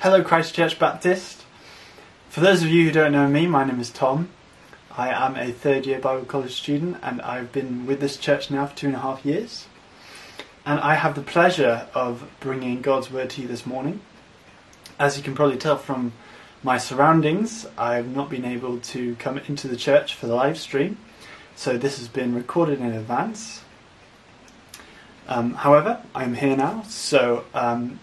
Hello, Christchurch Baptist. For those of you who don't know me, my name is Tom. I am a third year Bible college student and I've been with this church now for two and a half years. And I have the pleasure of bringing God's word to you this morning. As you can probably tell from my surroundings, I've not been able to come into the church for the live stream, so this has been recorded in advance. Um, however, I'm here now, so um,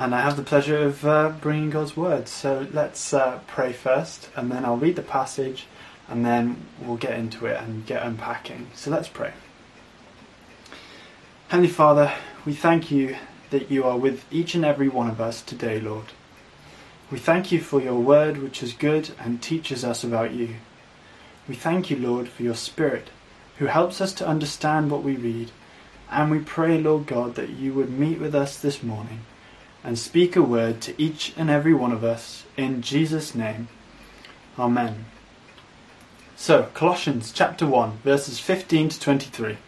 and I have the pleasure of uh, bringing God's word. So let's uh, pray first, and then I'll read the passage, and then we'll get into it and get unpacking. So let's pray. Heavenly Father, we thank you that you are with each and every one of us today, Lord. We thank you for your word, which is good and teaches us about you. We thank you, Lord, for your Spirit, who helps us to understand what we read. And we pray, Lord God, that you would meet with us this morning and speak a word to each and every one of us in Jesus' name. Amen. So, Colossians chapter 1, verses 15 to 23.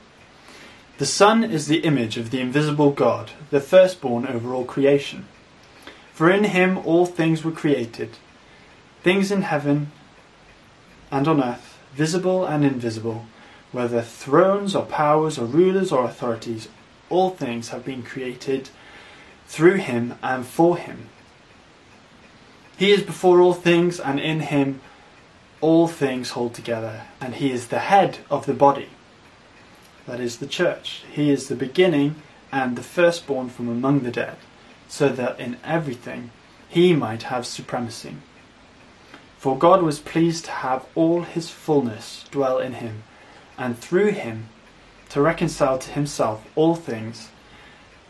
The Son is the image of the invisible God, the firstborn over all creation. For in him all things were created, things in heaven and on earth, visible and invisible, whether thrones or powers or rulers or authorities, all things have been created through him and for him. He is before all things, and in him all things hold together, and he is the head of the body. That is the church. He is the beginning and the firstborn from among the dead, so that in everything he might have supremacy. For God was pleased to have all his fullness dwell in him, and through him to reconcile to himself all things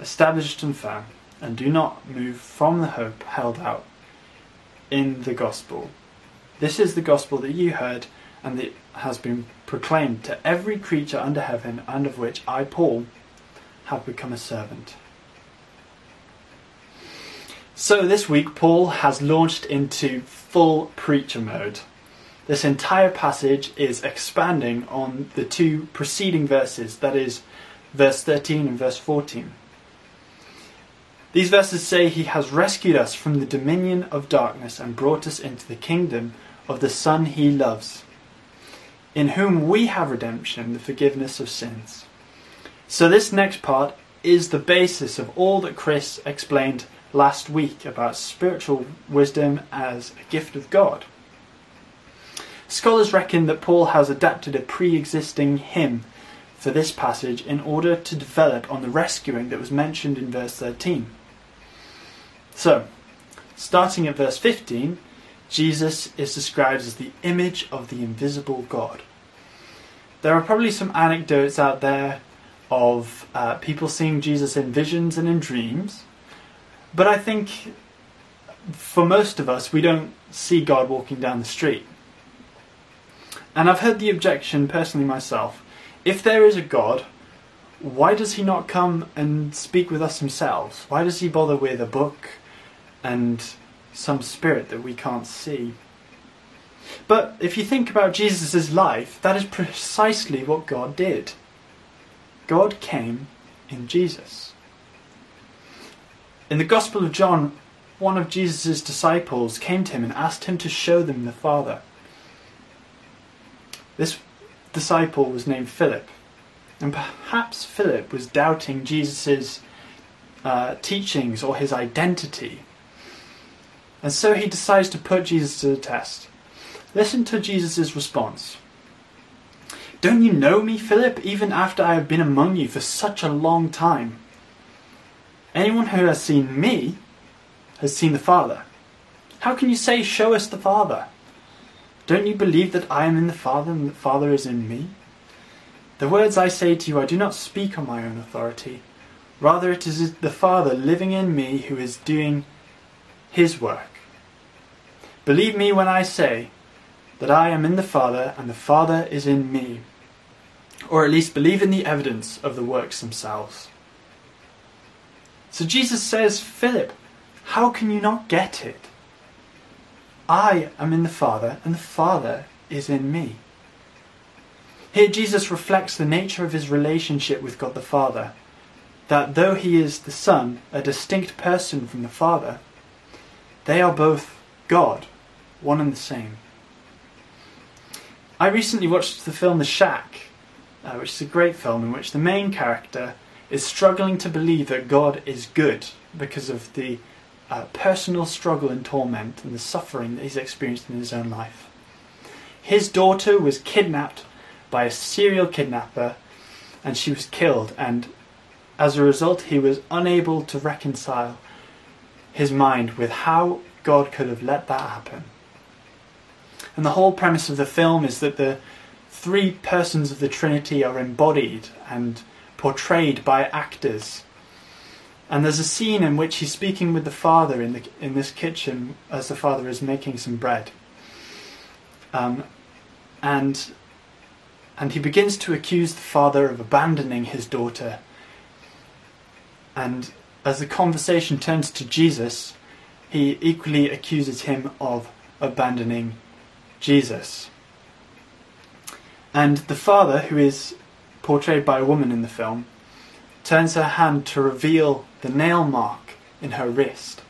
established and firm, and do not move from the hope held out in the gospel. This is the gospel that you heard and that has been proclaimed to every creature under heaven, and of which I, Paul, have become a servant. So this week, Paul has launched into full preacher mode. This entire passage is expanding on the two preceding verses, that is, verse 13 and verse 14. These verses say he has rescued us from the dominion of darkness and brought us into the kingdom of the Son he loves, in whom we have redemption, the forgiveness of sins. So, this next part is the basis of all that Chris explained last week about spiritual wisdom as a gift of God. Scholars reckon that Paul has adapted a pre existing hymn for this passage in order to develop on the rescuing that was mentioned in verse 13. So, starting at verse 15, Jesus is described as the image of the invisible God. There are probably some anecdotes out there of uh, people seeing Jesus in visions and in dreams, but I think for most of us, we don't see God walking down the street. And I've heard the objection personally myself if there is a God, why does he not come and speak with us himself? Why does he bother with a book and some spirit that we can't see. But if you think about Jesus' life, that is precisely what God did. God came in Jesus. In the Gospel of John, one of Jesus' disciples came to him and asked him to show them the Father. This disciple was named Philip, and perhaps Philip was doubting Jesus' uh, teachings or his identity and so he decides to put Jesus to the test. Listen to Jesus' response. Don't you know me, Philip, even after I have been among you for such a long time? Anyone who has seen me has seen the Father. How can you say, Show us the Father? Don't you believe that I am in the Father and the Father is in me? The words I say to you I do not speak on my own authority. Rather, it is the Father living in me who is doing his work. Believe me when I say that I am in the Father and the Father is in me. Or at least believe in the evidence of the works themselves. So Jesus says, Philip, how can you not get it? I am in the Father and the Father is in me. Here Jesus reflects the nature of his relationship with God the Father, that though he is the Son, a distinct person from the Father, they are both God, one and the same. I recently watched the film The Shack, uh, which is a great film in which the main character is struggling to believe that God is good because of the uh, personal struggle and torment and the suffering that he's experienced in his own life. His daughter was kidnapped by a serial kidnapper and she was killed, and as a result, he was unable to reconcile his mind with how God could have let that happen. And the whole premise of the film is that the three persons of the Trinity are embodied and portrayed by actors. And there's a scene in which he's speaking with the father in, the, in this kitchen as the father is making some bread. Um, and, and he begins to accuse the father of abandoning his daughter. And as the conversation turns to Jesus, he equally accuses him of abandoning Jesus. And the father, who is portrayed by a woman in the film, turns her hand to reveal the nail mark in her wrist.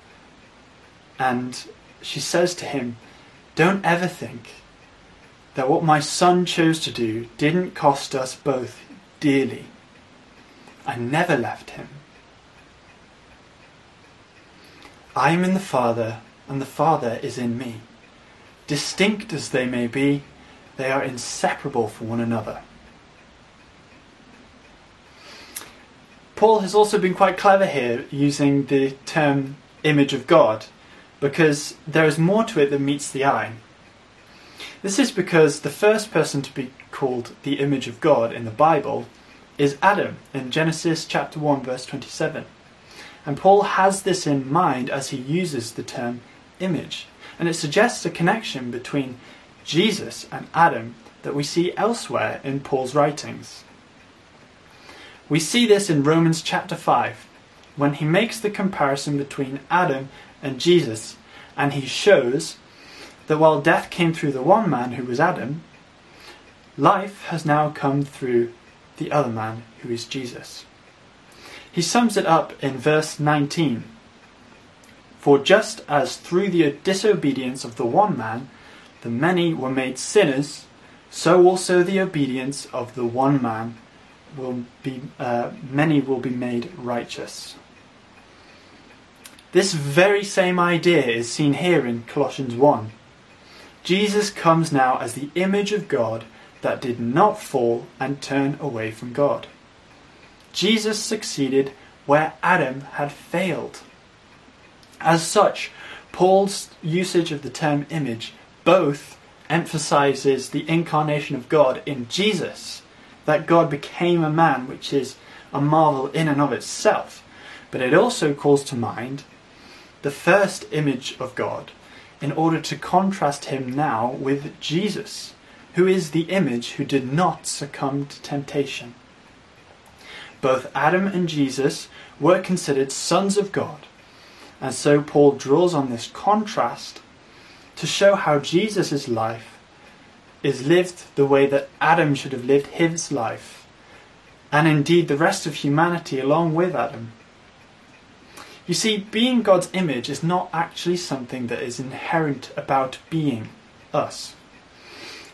And she says to him, Don't ever think that what my son chose to do didn't cost us both dearly. I never left him. I am in the Father, and the Father is in me. Distinct as they may be, they are inseparable from one another. Paul has also been quite clever here using the term image of God because there is more to it than meets the eye. This is because the first person to be called the image of God in the Bible is Adam in Genesis chapter 1 verse 27. And Paul has this in mind as he uses the term image. And it suggests a connection between Jesus and Adam that we see elsewhere in Paul's writings. We see this in Romans chapter 5 when he makes the comparison between Adam and Jesus and he shows that while death came through the one man who was Adam, life has now come through the other man who is Jesus. He sums it up in verse 19 For just as through the disobedience of the one man the many were made sinners, so also the obedience of the one man will be uh, many will be made righteous. This very same idea is seen here in Colossians 1. Jesus comes now as the image of God that did not fall and turn away from God. Jesus succeeded where Adam had failed. As such, Paul's usage of the term image both emphasizes the incarnation of God in Jesus that God became a man, which is a marvel in and of itself. But it also calls to mind the first image of God in order to contrast him now with Jesus, who is the image who did not succumb to temptation. Both Adam and Jesus were considered sons of God, and so Paul draws on this contrast to show how Jesus' life is lived the way that Adam should have lived his life, and indeed the rest of humanity along with Adam. You see, being God's image is not actually something that is inherent about being us.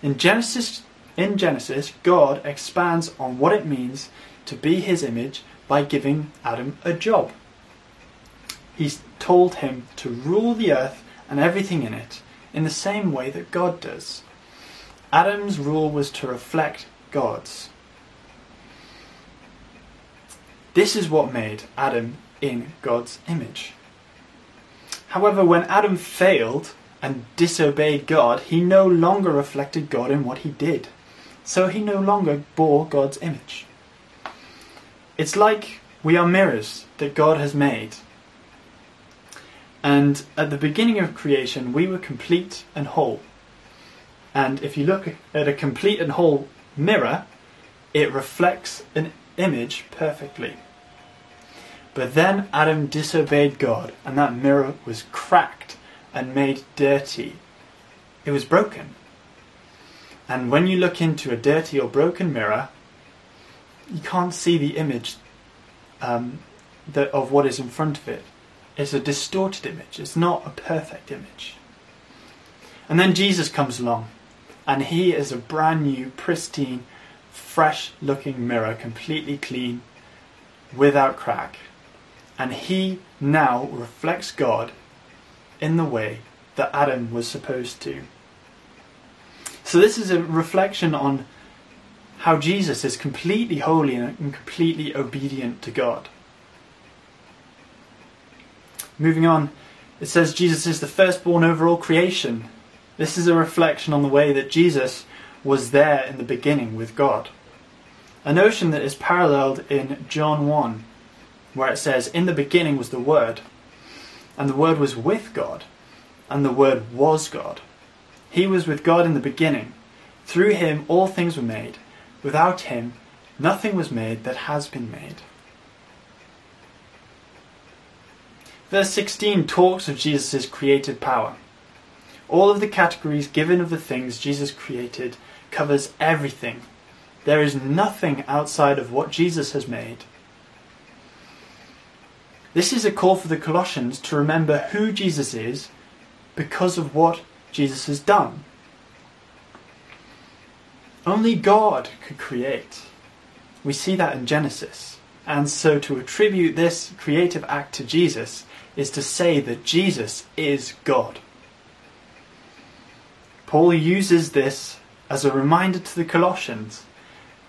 In Genesis, in Genesis, God expands on what it means to be his image by giving Adam a job. He's told him to rule the earth and everything in it in the same way that God does. Adam's rule was to reflect God's. This is what made Adam in God's image. However, when Adam failed and disobeyed God, he no longer reflected God in what he did. So he no longer bore God's image. It's like we are mirrors that God has made. And at the beginning of creation, we were complete and whole. And if you look at a complete and whole mirror, it reflects an image perfectly. But then Adam disobeyed God, and that mirror was cracked and made dirty. It was broken. And when you look into a dirty or broken mirror, you can't see the image um, the, of what is in front of it. It's a distorted image, it's not a perfect image. And then Jesus comes along, and he is a brand new, pristine, fresh looking mirror, completely clean, without crack. And he now reflects God in the way that Adam was supposed to. So, this is a reflection on how Jesus is completely holy and completely obedient to God. Moving on, it says Jesus is the firstborn over all creation. This is a reflection on the way that Jesus was there in the beginning with God. A notion that is paralleled in John 1, where it says, In the beginning was the Word, and the Word was with God, and the Word was God. He was with God in the beginning. Through him all things were made. Without him nothing was made that has been made. Verse 16 talks of Jesus' creative power. All of the categories given of the things Jesus created covers everything. There is nothing outside of what Jesus has made. This is a call for the Colossians to remember who Jesus is because of what Jesus has done. Only God could create. We see that in Genesis. And so to attribute this creative act to Jesus is to say that Jesus is God. Paul uses this as a reminder to the Colossians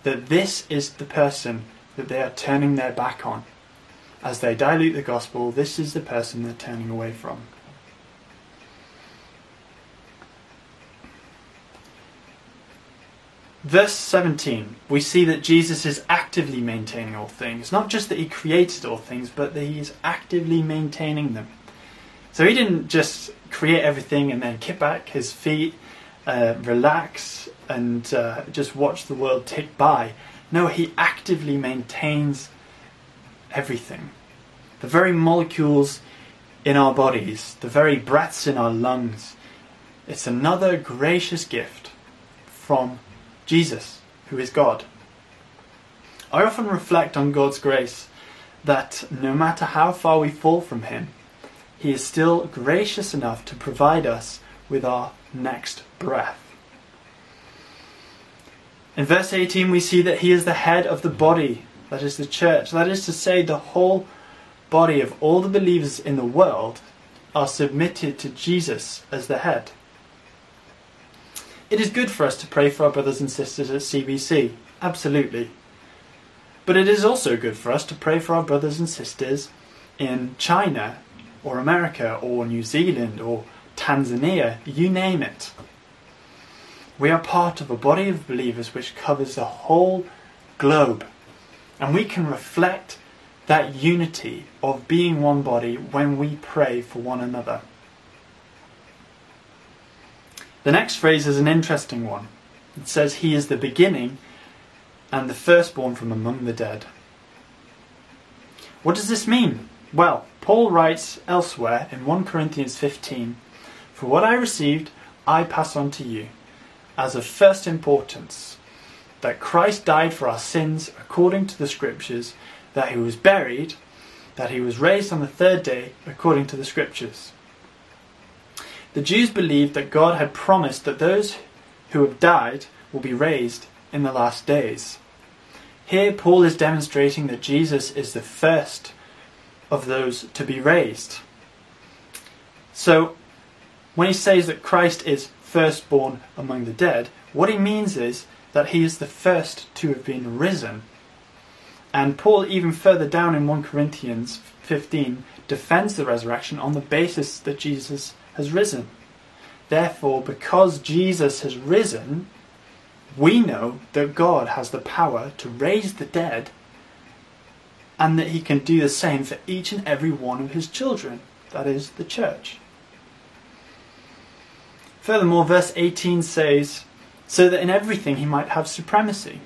that this is the person that they are turning their back on. As they dilute the gospel, this is the person they're turning away from. Verse 17, we see that Jesus is actively maintaining all things. Not just that he created all things, but that he is actively maintaining them. So he didn't just create everything and then kick back his feet, uh, relax, and uh, just watch the world tick by. No, he actively maintains everything. The very molecules in our bodies, the very breaths in our lungs. It's another gracious gift from Jesus, who is God. I often reflect on God's grace that no matter how far we fall from Him, He is still gracious enough to provide us with our next breath. In verse 18, we see that He is the head of the body, that is the church. That is to say, the whole body of all the believers in the world are submitted to Jesus as the head. It is good for us to pray for our brothers and sisters at CBC, absolutely. But it is also good for us to pray for our brothers and sisters in China, or America, or New Zealand, or Tanzania, you name it. We are part of a body of believers which covers the whole globe, and we can reflect that unity of being one body when we pray for one another. The next phrase is an interesting one. It says, He is the beginning and the firstborn from among the dead. What does this mean? Well, Paul writes elsewhere in 1 Corinthians 15 For what I received, I pass on to you, as of first importance, that Christ died for our sins according to the Scriptures, that he was buried, that he was raised on the third day according to the Scriptures the Jews believed that God had promised that those who have died will be raised in the last days. Here, Paul is demonstrating that Jesus is the first of those to be raised. So, when he says that Christ is firstborn among the dead, what he means is that he is the first to have been risen. And Paul, even further down in 1 Corinthians 15, defends the resurrection on the basis that Jesus has risen. Therefore, because Jesus has risen, we know that God has the power to raise the dead and that he can do the same for each and every one of his children. that is, the church. Furthermore, verse 18 says, so that in everything he might have supremacy.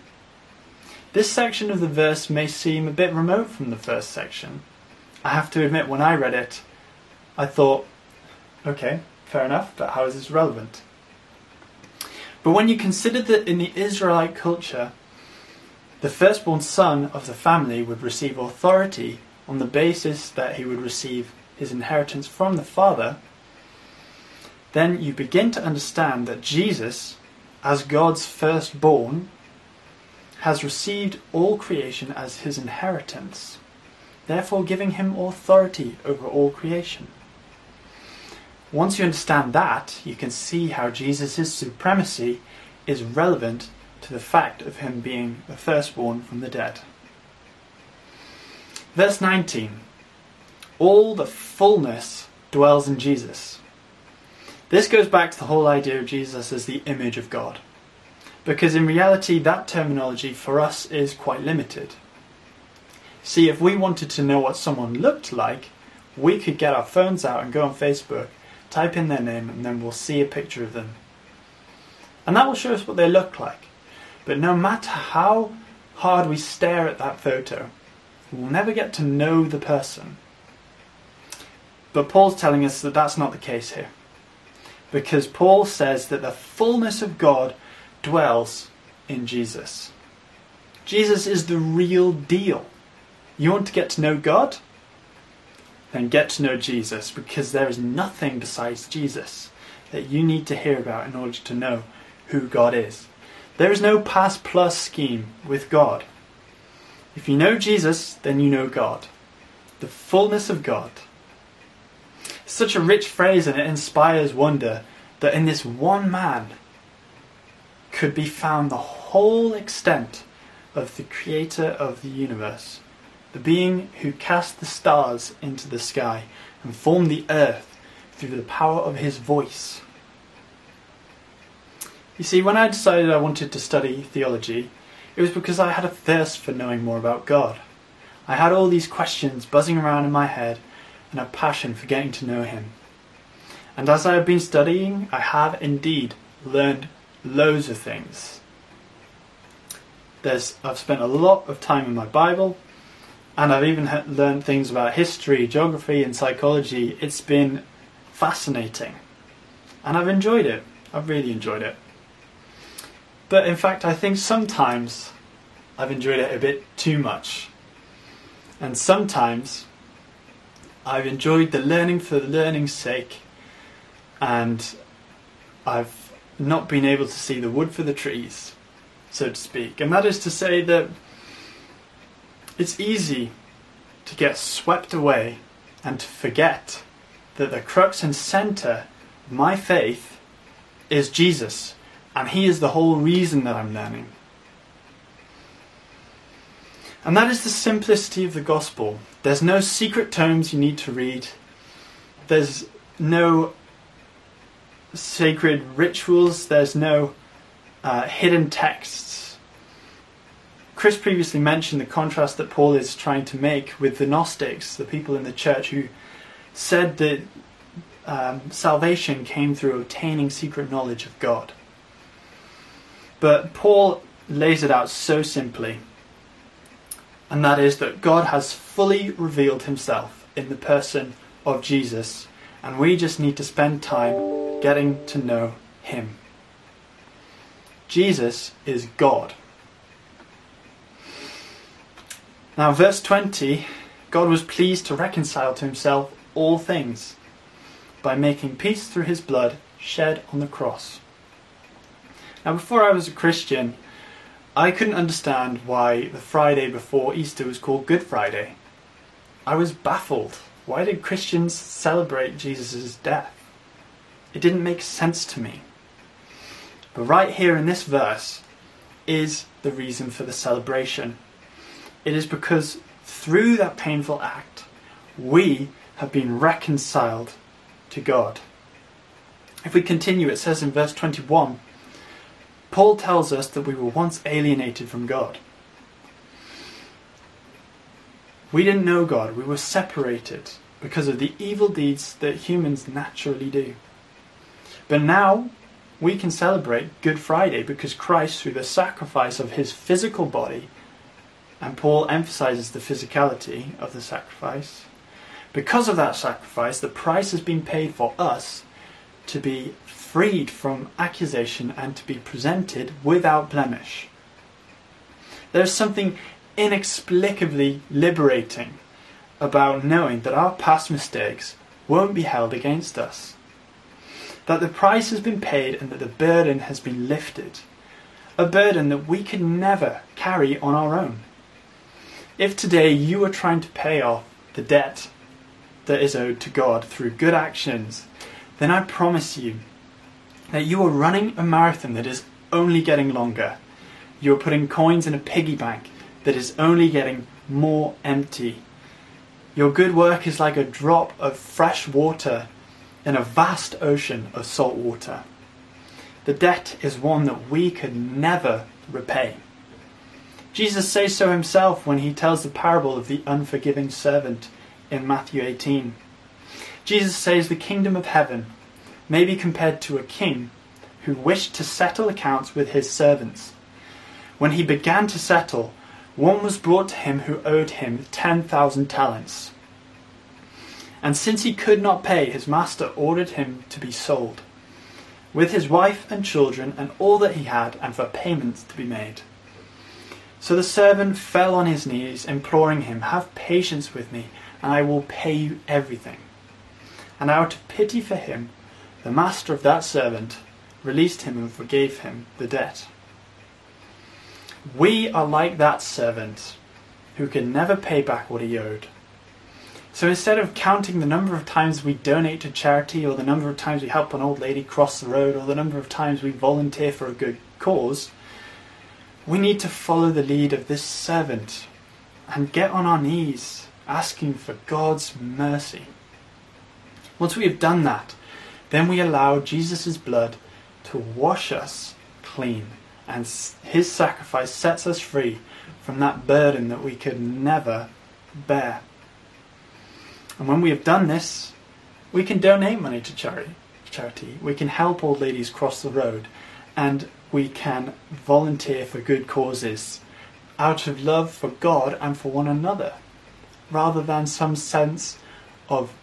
This section of the verse may seem a bit remote from the first section. I have to admit, when I read it, I thought, okay, fair enough, but how is this relevant? But when you consider that in the Israelite culture, the firstborn son of the family would receive authority on the basis that he would receive his inheritance from the father, then you begin to understand that Jesus, as God's firstborn, has received all creation as his inheritance, therefore giving him authority over all creation. Once you understand that, you can see how Jesus' supremacy is relevant to the fact of him being the firstborn from the dead. Verse 19 All the fullness dwells in Jesus. This goes back to the whole idea of Jesus as the image of God. Because in reality, that terminology for us is quite limited. See, if we wanted to know what someone looked like, we could get our phones out and go on Facebook type in their name, and then we'll see a picture of them. And that will show us what they look like. But no matter how hard we stare at that photo, we'll never get to know the person. But Paul's telling us that that's not the case here. Because Paul says that the fullness of God dwells in Jesus. Jesus is the real deal. You want to get to know God? Then get to know Jesus because there is nothing besides Jesus that you need to hear about in order to know who God is. There is no past plus scheme with God. If you know Jesus, then you know God. The fullness of God. such a rich phrase and it inspires wonder that in this one man could be found the whole extent of the creator of the universe the being who cast the stars into the sky and formed the earth through the power of his voice. You see, when I decided I wanted to study theology, it was because I had a thirst for knowing more about God. I had all these questions buzzing around in my head and a passion for getting to know Him. And as I have been studying, I have indeed learned loads of things. There's, I've spent a lot of time in my Bible, and I've even learned things about history, geography, and psychology. It's been fascinating, and I've enjoyed it. I've really enjoyed it. But in fact, I think sometimes I've enjoyed it a bit too much, and sometimes I've enjoyed the learning for the learning's sake, and I've not been able to see the wood for the trees, so to speak. And that is to say that it's easy to get swept away and to forget that the crux and center of my faith is Jesus, and He is the whole reason that I'm learning. And that is the simplicity of the gospel. There's no secret tomes you need to read. There's no sacred rituals. There's no uh, hidden texts. Chris previously mentioned the contrast that Paul is trying to make with the Gnostics, the people in the church who said that um, salvation came through obtaining secret knowledge of God. But Paul lays it out so simply, and that is that God has fully revealed himself in the person of Jesus, and we just need to spend time getting to know him. Jesus is God. Now, verse 20 God was pleased to reconcile to himself all things by making peace through his blood shed on the cross. Now, before I was a Christian, I couldn't understand why the Friday before Easter was called Good Friday. I was baffled. Why did Christians celebrate Jesus' death? It didn't make sense to me. But right here in this verse is the reason for the celebration. It is because through that painful act, we have been reconciled to God. If we continue, it says in verse 21 Paul tells us that we were once alienated from God. We didn't know God, we were separated. because of the evil deeds that humans naturally do. But now we can celebrate Good Friday because Christ, through the sacrifice of his physical body, and Paul emphasizes the physicality of the sacrifice, because of that sacrifice, the price has been paid for us to be freed from accusation and to be presented without blemish. There's something inexplicably liberating about knowing that our past mistakes won't be held against us. That the price has been paid and that the burden has been lifted. A burden that we could never carry on our own. If today you are trying to pay off the debt that is owed to God through good actions, then I promise you that you are running a marathon that is only getting longer. You are putting coins in a piggy bank that is only getting more empty. Your good work is like a drop of fresh water in a vast ocean of salt water. The debt is one that we could never repay. Jesus says so himself when he tells the parable of the unforgiving servant in Matthew 18. Jesus says the kingdom of heaven may be compared to a king who wished to settle accounts with his servants. When he began to settle, one was brought to him who owed him 10,000 talents. And since he could not pay, his master ordered him to be sold, with his wife and children and all that he had, and for payments to be made. So the servant fell on his knees, imploring him, Have patience with me, and I will pay you everything. And out of pity for him, the master of that servant released him and forgave him the debt. We are like that servant who can never pay back what he owed. So instead of counting the number of times we donate to charity, or the number of times we help an old lady cross the road, or the number of times we volunteer for a good cause, we need to follow the lead of this servant and get on our knees asking for God's mercy. Once we have done that, then we allow Jesus' blood to wash us clean, and his sacrifice sets us free from that burden that we could never bear. And when we have done this, we can donate money to charity. Charity. We can help old ladies cross the road, and we can volunteer for good causes out of love for God and for one another rather than some sense of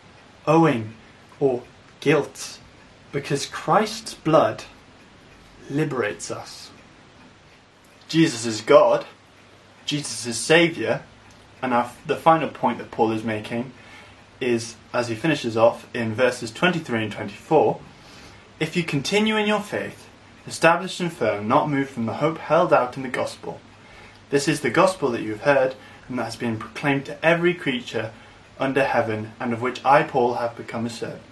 owing or guilt, because Christ's blood liberates us. Jesus is God, Jesus is Saviour, and our, the final point that Paul is making is, as he finishes off in verses 23 and 24, if you continue in your faith, established and firm, not moved from the hope held out in the gospel. This is the gospel that you have heard, and that has been proclaimed to every creature under heaven, and of which I, Paul, have become a servant.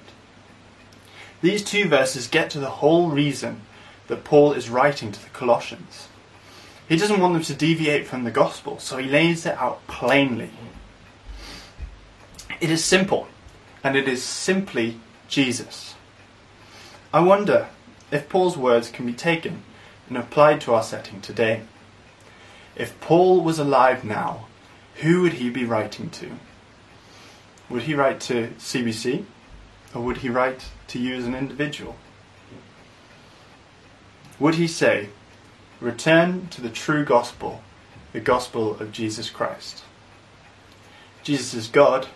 These two verses get to the whole reason that Paul is writing to the Colossians. He doesn't want them to deviate from the gospel, so he lays it out plainly. It is simple, and it is simply Jesus. I wonder if Paul's words can be taken and applied to our setting today. If Paul was alive now, who would he be writing to? Would he write to CBC? Or would he write to you as an individual? Would he say, Return to the true gospel, the gospel of Jesus Christ? Jesus is God,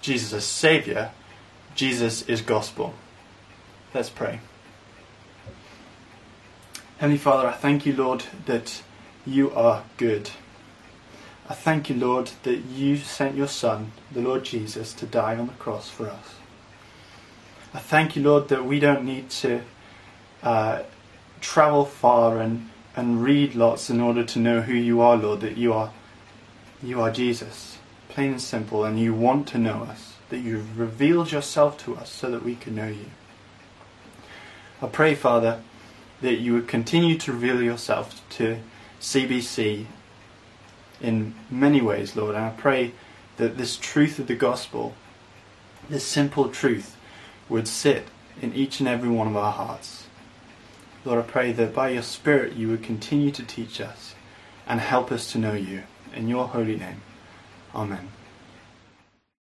Jesus is Saviour, Jesus is gospel. Let's pray. Heavenly Father, I thank you, Lord, that you are good. I thank you, Lord, that you sent your Son, the Lord Jesus, to die on the cross for us. I thank you, Lord, that we don't need to uh, travel far and, and read lots in order to know who you are, Lord, that you are, you are Jesus, plain and simple, and you want to know us, that you've revealed yourself to us so that we can know you. I pray, Father, that you would continue to reveal yourself to CBC in many ways, Lord. And I pray that this truth of the gospel, this simple truth, would sit in each and every one of our hearts. Lord, I pray that by your Spirit you would continue to teach us and help us to know you. In your holy name. Amen.